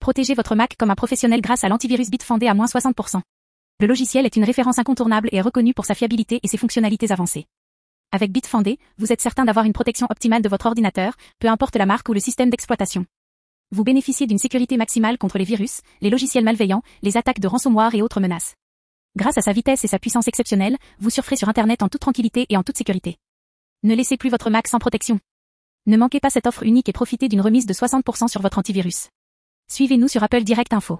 Protégez votre Mac comme un professionnel grâce à l'antivirus Bitfondé à moins 60%. Le logiciel est une référence incontournable et est reconnu pour sa fiabilité et ses fonctionnalités avancées. Avec Bitfondé, vous êtes certain d'avoir une protection optimale de votre ordinateur, peu importe la marque ou le système d'exploitation. Vous bénéficiez d'une sécurité maximale contre les virus, les logiciels malveillants, les attaques de ransomware et autres menaces. Grâce à sa vitesse et sa puissance exceptionnelle, vous surferez sur Internet en toute tranquillité et en toute sécurité. Ne laissez plus votre Mac sans protection. Ne manquez pas cette offre unique et profitez d'une remise de 60% sur votre antivirus. Suivez-nous sur Apple Direct Info.